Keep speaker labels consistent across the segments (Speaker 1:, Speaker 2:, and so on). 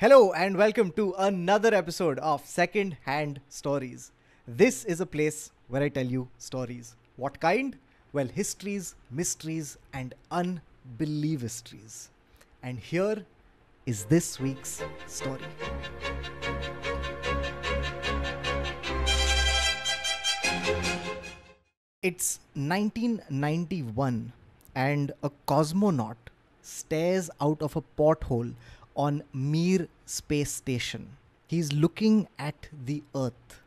Speaker 1: Hello and welcome to another episode of Second Hand Stories. This is a place where I tell you stories. What kind? Well, histories, mysteries, and unbelievable histories. And here is this week's story. It's 1991, and a cosmonaut stares out of a porthole on Mir space station. He's looking at the Earth.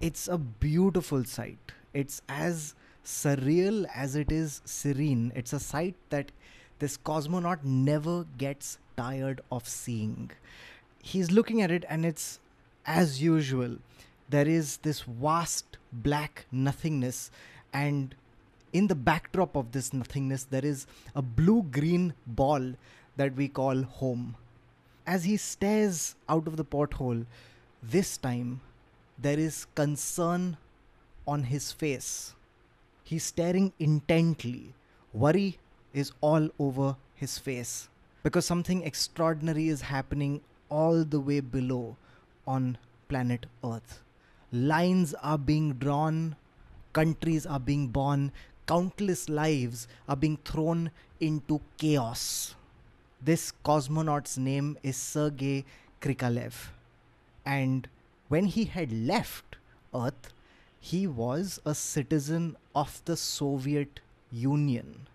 Speaker 1: It's a beautiful sight. It's as surreal as it is serene. It's a sight that this cosmonaut never gets tired of seeing. He's looking at it, and it's as usual. There is this vast black nothingness, and in the backdrop of this nothingness, there is a blue green ball that we call home. As he stares out of the porthole, this time there is concern on his face. He's staring intently. Worry is all over his face because something extraordinary is happening all the way below on planet Earth. Lines are being drawn, countries are being born, countless lives are being thrown into chaos. This cosmonaut's name is Sergei Krikalev. And when he had left Earth, he was a citizen of the Soviet Union.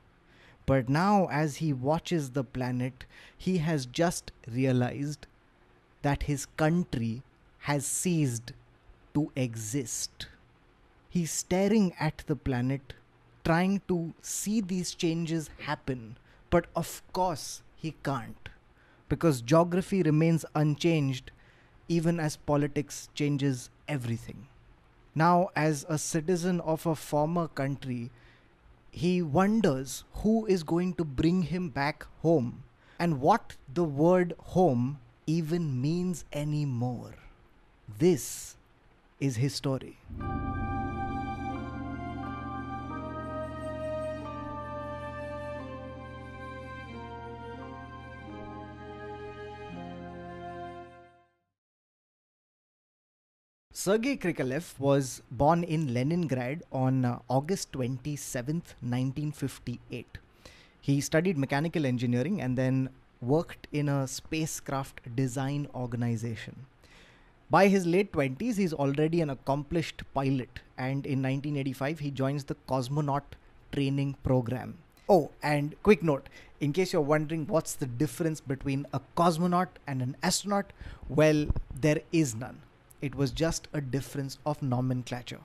Speaker 1: But now, as he watches the planet, he has just realized that his country has ceased to exist. He's staring at the planet, trying to see these changes happen. But of course, he can't. Because geography remains unchanged even as politics changes everything. Now, as a citizen of a former country, he wonders who is going to bring him back home and what the word home even means anymore. This is his story. Sergei Krikalev was born in Leningrad on uh, August 27, 1958. He studied mechanical engineering and then worked in a spacecraft design organization. By his late 20s, he's already an accomplished pilot, and in 1985, he joins the cosmonaut training program. Oh, and quick note in case you're wondering what's the difference between a cosmonaut and an astronaut, well, there is none. It was just a difference of nomenclature.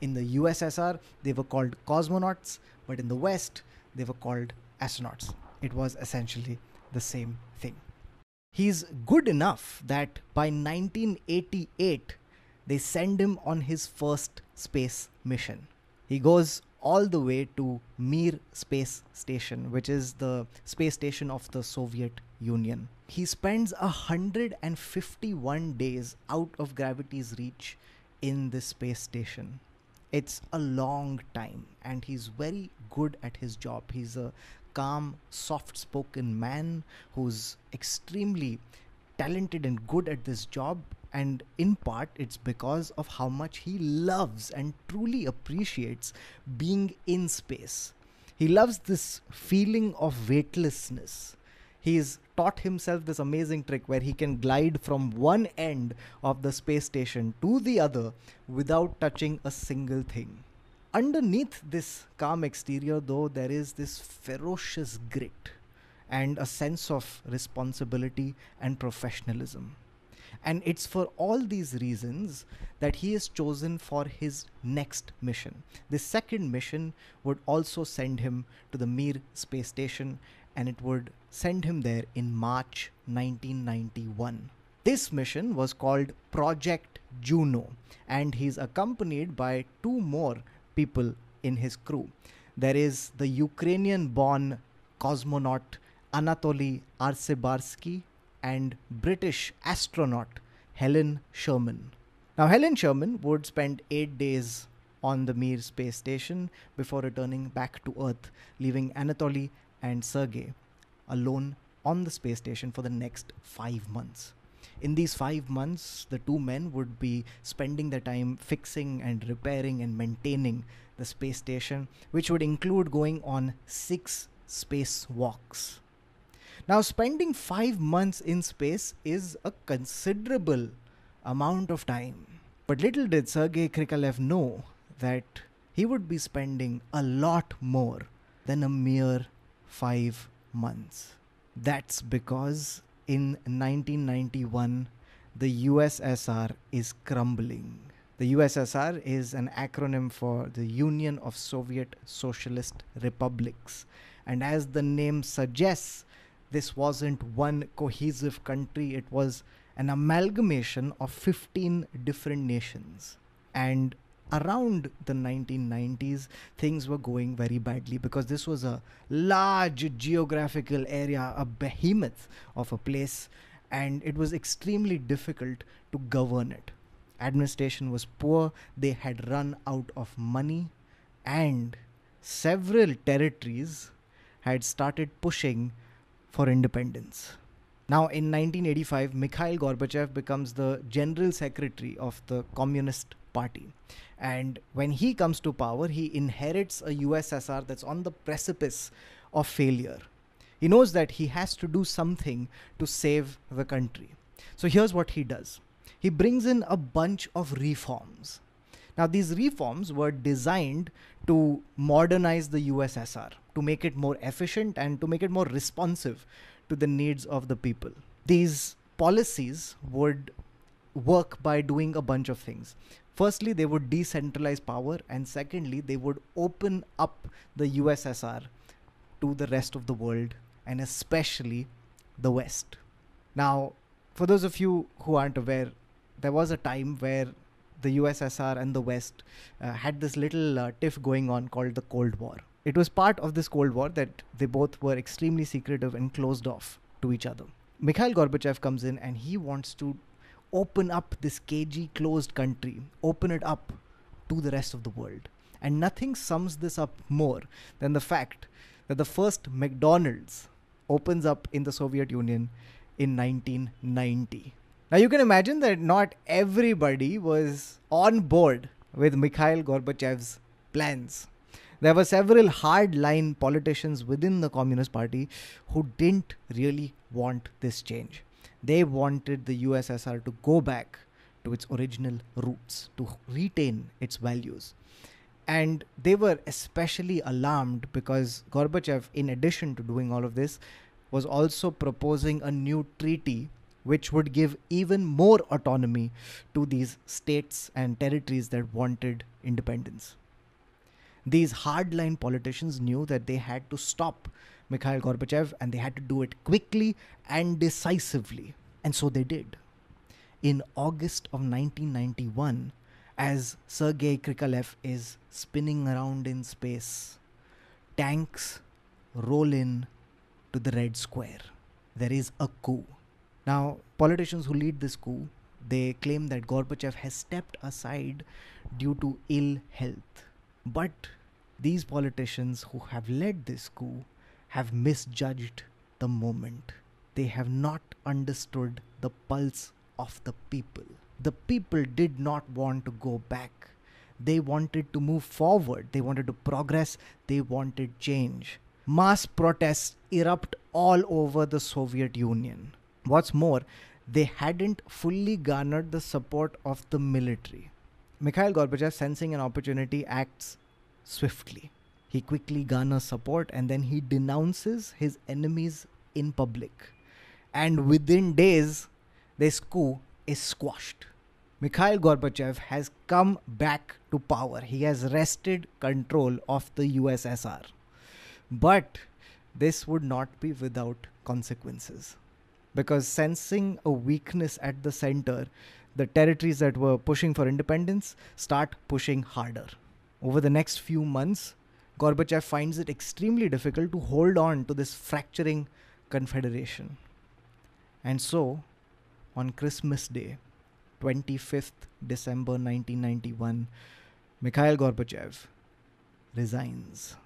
Speaker 1: In the USSR, they were called cosmonauts, but in the West, they were called astronauts. It was essentially the same thing. He's good enough that by 1988, they send him on his first space mission. He goes all the way to Mir Space Station, which is the space station of the Soviet Union. He spends 151 days out of gravity's reach in this space station. It's a long time, and he's very good at his job. He's a calm, soft spoken man who's extremely talented and good at this job. And in part, it's because of how much he loves and truly appreciates being in space. He loves this feeling of weightlessness. He's taught himself this amazing trick where he can glide from one end of the space station to the other without touching a single thing underneath this calm exterior, though, there is this ferocious grit and a sense of responsibility and professionalism. And it's for all these reasons that he is chosen for his next mission. The second mission would also send him to the Mir space station and it would send him there in March 1991. This mission was called Project Juno and he's accompanied by two more people in his crew. There is the Ukrainian born cosmonaut Anatoly Artsebarsky and British astronaut Helen Sharman. Now, Helen Sharman would spend eight days on the Mir space station before returning back to Earth, leaving Anatoly and Sergei alone on the space station for the next five months. In these five months, the two men would be spending their time fixing and repairing and maintaining the space station, which would include going on six space walks. Now, spending five months in space is a considerable amount of time. But little did Sergei Krikalev know that he would be spending a lot more than a mere five months. That's because in 1991, the USSR is crumbling. The USSR is an acronym for the Union of Soviet Socialist Republics. And as the name suggests, this wasn't one cohesive country, it was an amalgamation of 15 different nations. And around the 1990s, things were going very badly because this was a large geographical area, a behemoth of a place, and it was extremely difficult to govern it. Administration was poor, they had run out of money, and several territories had started pushing for independence. Now, in 1985, Mikhail Gorbachev becomes the general secretary of the Communist Party. And when he comes to power, he inherits a USSR that's on the precipice of failure. He knows that he has to do something to save the country. So here's what he does he brings in a bunch of reforms. Now, these reforms were designed to modernize the USSR, to make it more efficient and to make it more responsive to the needs of the people. These policies would work by doing a bunch of things. Firstly, they would decentralize power, and secondly, they would open up the USSR to the rest of the world and especially the West. Now, for those of you who aren't aware, there was a time where the USSR and the West uh, had this little uh, tiff going on called the Cold War. It was part of this Cold War that they both were extremely secretive and closed off to each other. Mikhail Gorbachev comes in and he wants to open up this cagey, closed country, open it up to the rest of the world. And nothing sums this up more than the fact that the first McDonald's opens up in the Soviet Union in 1990. Now you can imagine that not everybody was on board with Mikhail Gorbachev's plans. There were several hardline politicians within the Communist Party who didn't really want this change. They wanted the USSR to go back to its original roots, to retain its values. And they were especially alarmed because Gorbachev, in addition to doing all of this, was also proposing a new treaty which would give even more autonomy to these states and territories that wanted independence. These hardline politicians knew that they had to stop Mikhail Gorbachev and they had to do it quickly and decisively. And so they did. In August of 1991, as Sergei Krikalev is spinning around in space, tanks roll in to the Red Square. There is a coup. Now, politicians who lead this coup, they claim that Gorbachev has stepped aside due to ill health. But these politicians who have led this coup have misjudged the moment. They have not understood the pulse of the people. The people did not want to go back. They wanted to move forward. They wanted to progress. They wanted change. Mass protests erupt all over the Soviet Union. What's more, they hadn't fully garnered the support of the military. Mikhail Gorbachev, sensing an opportunity, acts swiftly. He quickly garners support and then he denounces his enemies in public. And within days, this coup is squashed. Mikhail Gorbachev has come back to power. He has wrested control of the USSR. But this would not be without consequences. Because sensing a weakness at the center, the territories that were pushing for independence start pushing harder. Over the next few months, Gorbachev finds it extremely difficult to hold on to this fracturing confederation. And so, on Christmas Day, 25th December 1991, Mikhail Gorbachev resigns.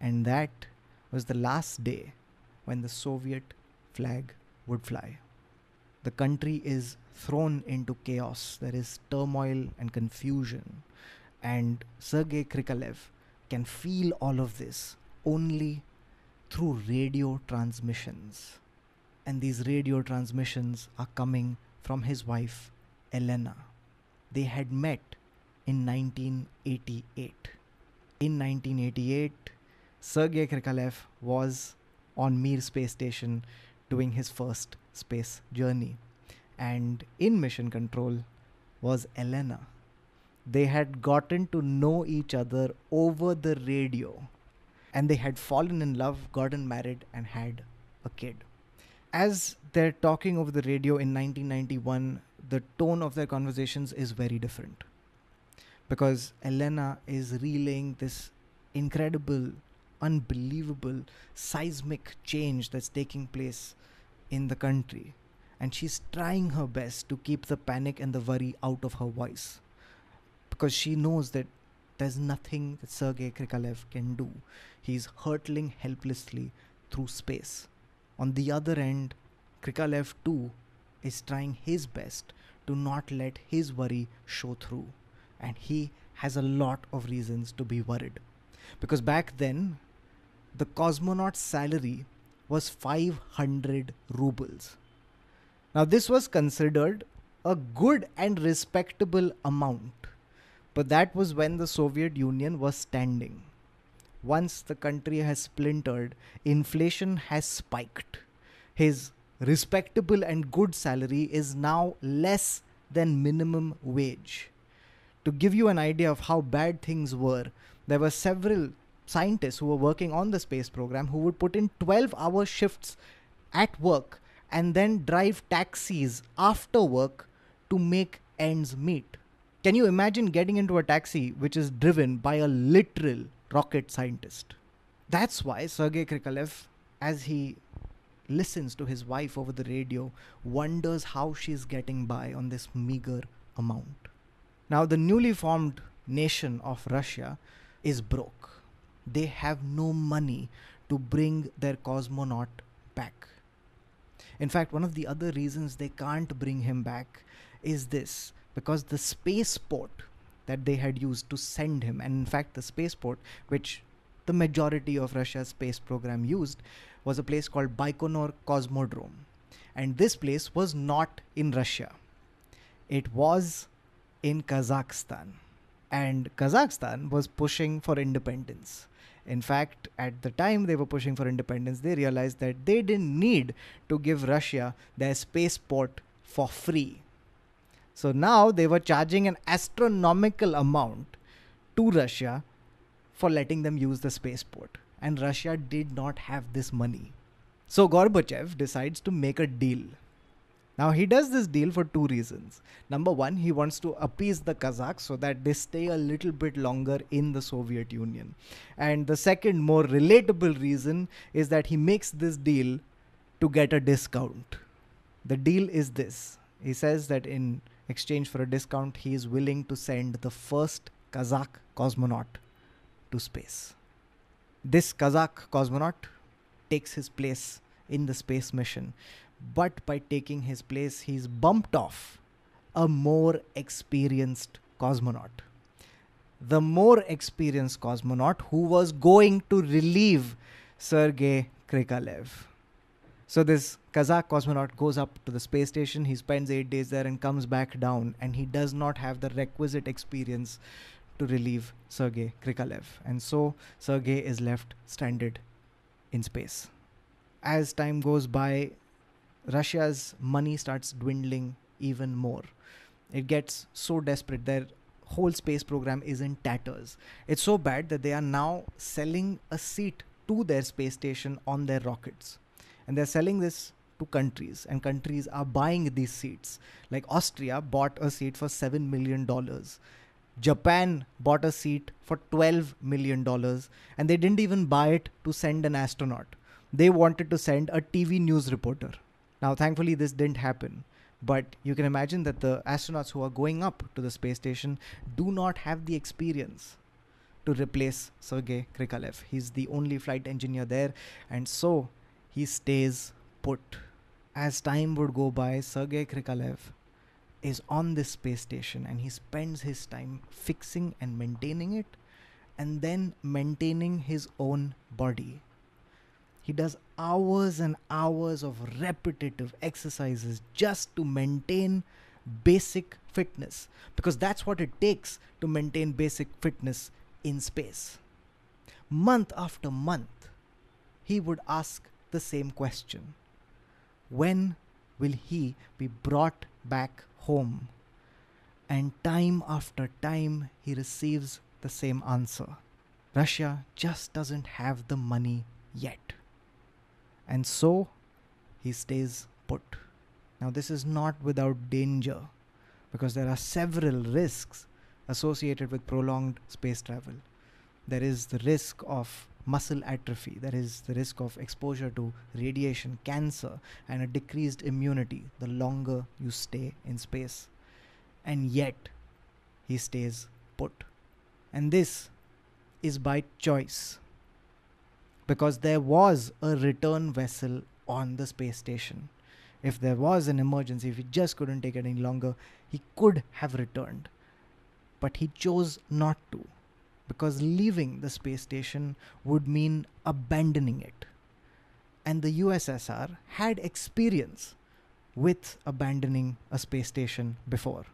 Speaker 1: And that was the last day when the Soviet flag would fly. the country is thrown into chaos. There is turmoil and confusion. And Sergei Krikalev can feel all of this only through radio transmissions. And these radio transmissions are coming from his wife, Elena. They had met in 1988. In 1988, Sergei Krikalev was on Mir space station doing his first space journey. And in mission control was Elena. They had gotten to know each other over the radio. And they had fallen in love, gotten married, and had a kid. As they're talking over the radio in 1991, the tone of their conversations is very different. Because Elena is relaying this incredible, unbelievable, seismic change that's taking place in the country. And she's trying her best to keep the panic and the worry out of her voice. Because she knows that there's nothing that Sergei Krikalev can do. He's hurtling helplessly through space. On the other end, Krikalev too is trying his best to not let his worry show through. And he has a lot of reasons to be worried. Because back then, the cosmonaut's salary was 500 rubles. Now, this was considered a good and respectable amount, but that was when the Soviet Union was standing. Once the country has splintered, inflation has spiked. His respectable and good salary is now less than minimum wage. To give you an idea of how bad things were, there were several scientists who were working on the space program who would put in 12 hour shifts at work and then drive taxis after work to make ends meet. Can you imagine getting into a taxi which is driven by a literal rocket scientist? That's why Sergei Krikalev, as he listens to his wife over the radio, wonders how she's getting by on this meager amount. Now, the newly formed nation of Russia is broke. They have no money to bring their cosmonaut back. In fact, one of the other reasons they can't bring him back is this because the spaceport that they had used to send him, and in fact, the spaceport which the majority of Russia's space program used, was a place called Baikonur Cosmodrome. And this place was not in Russia, it was in Kazakhstan. And Kazakhstan was pushing for independence. In fact, at the time they were pushing for independence, they realized that they didn't need to give Russia their spaceport for free. So now they were charging an astronomical amount to Russia for letting them use the spaceport. And Russia did not have this money. So Gorbachev decides to make a deal now he does this deal for two reasons. Number one, he wants to appease the Kazakhs so that they stay a little bit longer in the Soviet Union. And the second, more relatable reason is that he makes this deal to get a discount. The deal is this he says that in exchange for a discount, he is willing to send the first Kazakh cosmonaut to space. This Kazakh cosmonaut takes his place in the space mission but by taking his place, he's bumped off a more experienced cosmonaut. The more experienced cosmonaut who was going to relieve Sergei Krikalev. So, this Kazakh cosmonaut goes up to the space station, he spends eight days there and comes back down, and he does not have the requisite experience to relieve Sergei Krikalev. And so, Sergei is left stranded in space. As time goes by, Russia's money starts dwindling even more. It gets so desperate. Their whole space program is in tatters. It's so bad that they are now selling a seat to their space station on their rockets. And they're selling this to countries, and countries are buying these seats. Like Austria bought a seat for $7 million. Japan bought a seat for $12 million, and they didn't even buy it to send an astronaut. They wanted to send a TV news reporter. Now, thankfully, this didn't happen. But you can imagine that the astronauts who are going up to the space station do not have the experience to replace Sergei Krikalev. He's the only flight engineer there, and so he stays put. as time would go by, Sergei Krikalev is on this space station and he spends his time fixing and maintaining it and then maintaining his own body. He does hours and hours of repetitive exercises just to maintain basic fitness because that's what it takes to maintain basic fitness in space. Month after month, he would ask the same question When will he be brought back home? And time after time, he receives the same answer Russia just doesn't have the money yet. And so he stays put. Now, this is not without danger because there are several risks associated with prolonged space travel. There is the risk of muscle atrophy, there is the risk of exposure to radiation, cancer, and a decreased immunity the longer you stay in space. And yet, he stays put. And this is by choice because there was a return vessel on the space station. If there was an emergency, if he just couldn't take it any longer, he could have returned. But he chose not to because leaving the space station would mean abandoning it. And the USSR had experience with abandoning a space station before.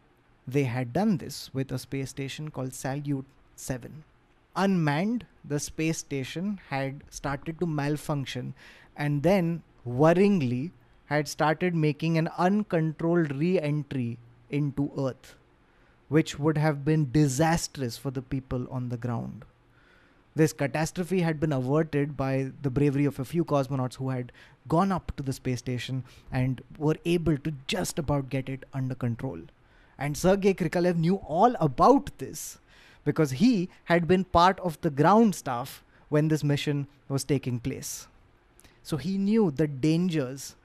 Speaker 1: They had done this with a space station called Salyut 7 unmanned, the space station had started to malfunction and then, worryingly, had started making an uncontrolled re entry into Earth, which would have been disastrous for the people on the ground. This catastrophe had been averted by the bravery of a few cosmonauts who had gone up to the space station and were able to just about get it under control. And Sergei Krikalev knew all about this because he had been part of the ground staff when this mission was taking place. So he knew the dangers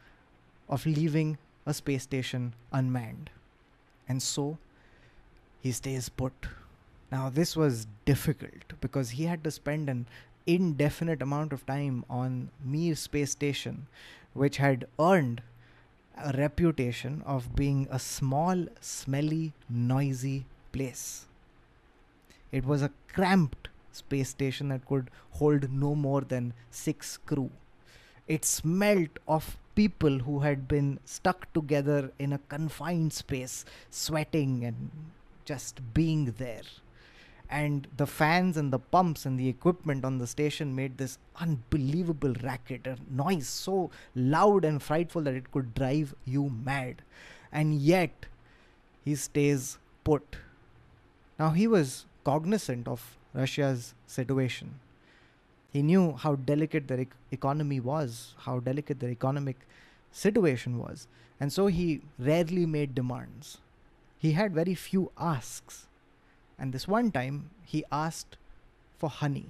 Speaker 1: of leaving a space station unmanned. And so he stays put. Now, this was difficult because he had to spend an indefinite amount of time on Mir space station, which had earned a reputation of being a small, smelly, noisy place. It was a cramped space station that could hold no more than six crew. It smelt of people who had been stuck together in a confined space, sweating and just being there. And the fans and the pumps and the equipment on the station made this unbelievable racket, a noise so loud and frightful that it could drive you mad. And yet, he stays put. Now, he was cognizant of Russia's situation. He knew how delicate their economy was, how delicate their economic situation was, and so he rarely made demands. He had very few asks. And this one time, he asked for honey.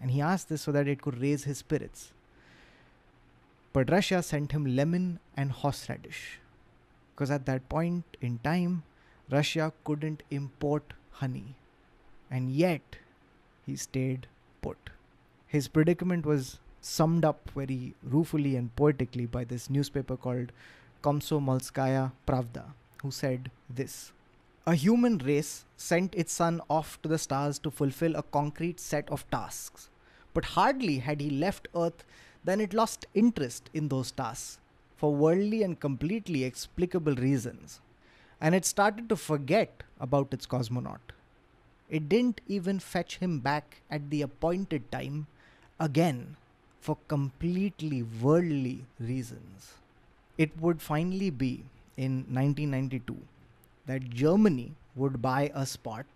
Speaker 1: And he asked this so that it could raise his spirits. But Russia sent him lemon and horseradish. Because at that point in time, Russia couldn't import honey and yet he stayed put. His predicament was summed up very ruefully and poetically by this newspaper called Komsomolskaya Pravda, who said this A human race sent its son off to the stars to fulfill a concrete set of tasks. But hardly had he left Earth than it lost interest in those tasks for worldly and completely explicable reasons. And it started to forget about its cosmonaut. It didn't even fetch him back at the appointed time again for completely worldly reasons. It would finally be in 1992 that Germany would buy a spot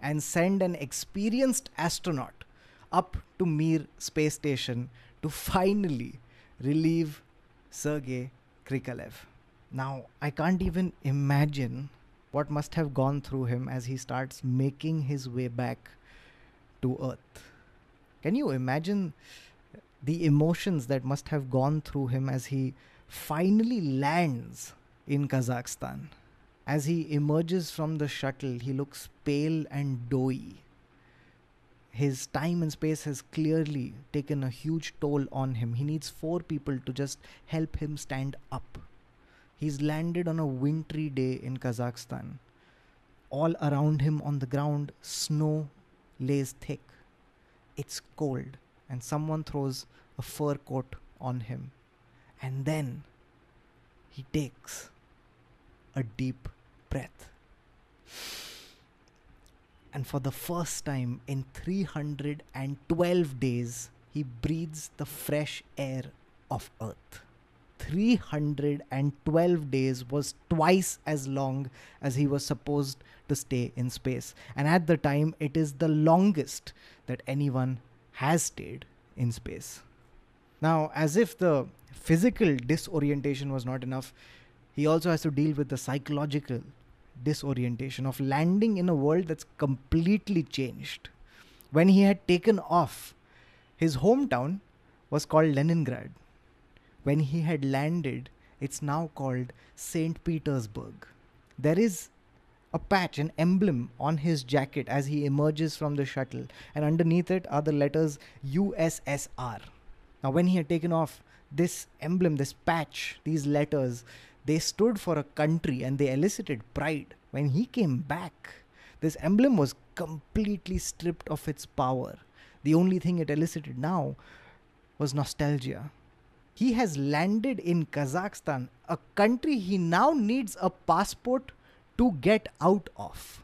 Speaker 1: and send an experienced astronaut up to Mir space station to finally relieve Sergei Krikalev. Now, I can't even imagine what must have gone through him as he starts making his way back to Earth. Can you imagine the emotions that must have gone through him as he finally lands in Kazakhstan? As he emerges from the shuttle, he looks pale and doughy. his time and space has clearly taken a huge toll on him. He needs four people to just help him stand up. He's landed on a wintry day in Kazakhstan. All around him on the ground, snow lays thick. It's cold, and someone throws a fur coat on him. And then he takes a deep breath. And for the first time in 312 days, he breathes the fresh air of Earth. 312 days was twice as long as he was supposed to stay in space. And at the time, it is the longest that anyone has stayed in space. Now, as if the physical disorientation was not enough, he also has to deal with the psychological disorientation of landing in a world that's completely changed. When he had taken off, his hometown was called Leningrad. When he had landed, it's now called St. Petersburg. There is a patch, an emblem on his jacket as he emerges from the shuttle, and underneath it are the letters USSR. Now, when he had taken off this emblem, this patch, these letters, they stood for a country and they elicited pride. When he came back, this emblem was completely stripped of its power. The only thing it elicited now was nostalgia. He has landed in Kazakhstan, a country he now needs a passport to get out of.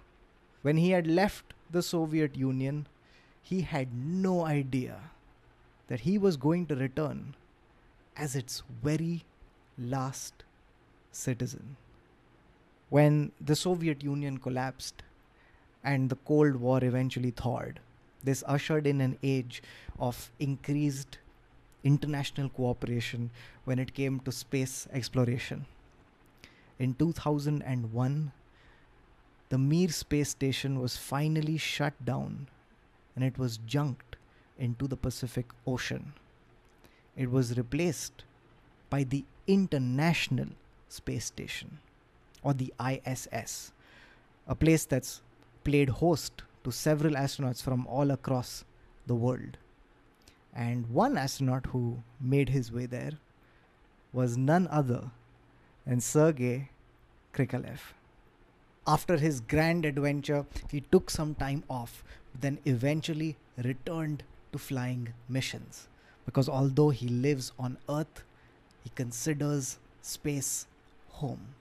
Speaker 1: When he had left the Soviet Union, he had no idea that he was going to return as its very last citizen. When the Soviet Union collapsed and the Cold War eventually thawed, this ushered in an age of increased international cooperation when it came to space exploration. In 2001, the Mir space station was finally shut down and it was junked into the Pacific Ocean. It was replaced by the International Space Station or the ISS, a place that's played host to several astronauts from all across the world. And one astronaut who made his way there was none other than Sergei Krikalev. After his grand adventure, he took some time off, then eventually returned to flying missions. Because although he lives on Earth, he considers space home.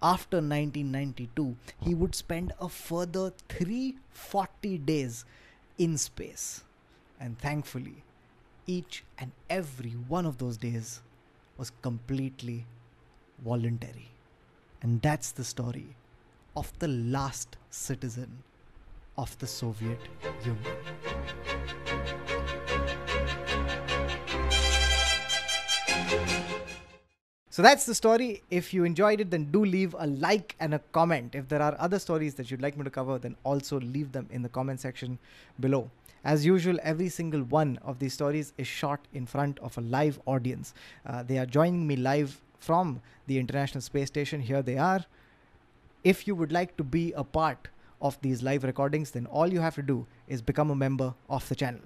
Speaker 1: After 1992, he would spend a further 340 days in space. And thankfully, each and every one of those days was completely voluntary. And that's the story of the last citizen of the Soviet Union. So that's the story. If you enjoyed it, then do leave a like and a comment. If there are other stories that you'd like me to cover, then also leave them in the comment section below. As usual, every single one of these stories is shot in front of a live audience. Uh, they are joining me live from the International Space Station. Here they are. If you would like to be a part of these live recordings, then all you have to do is become a member of the channel.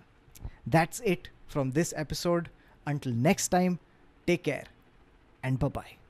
Speaker 1: That's it from this episode. Until next time, take care and bye bye.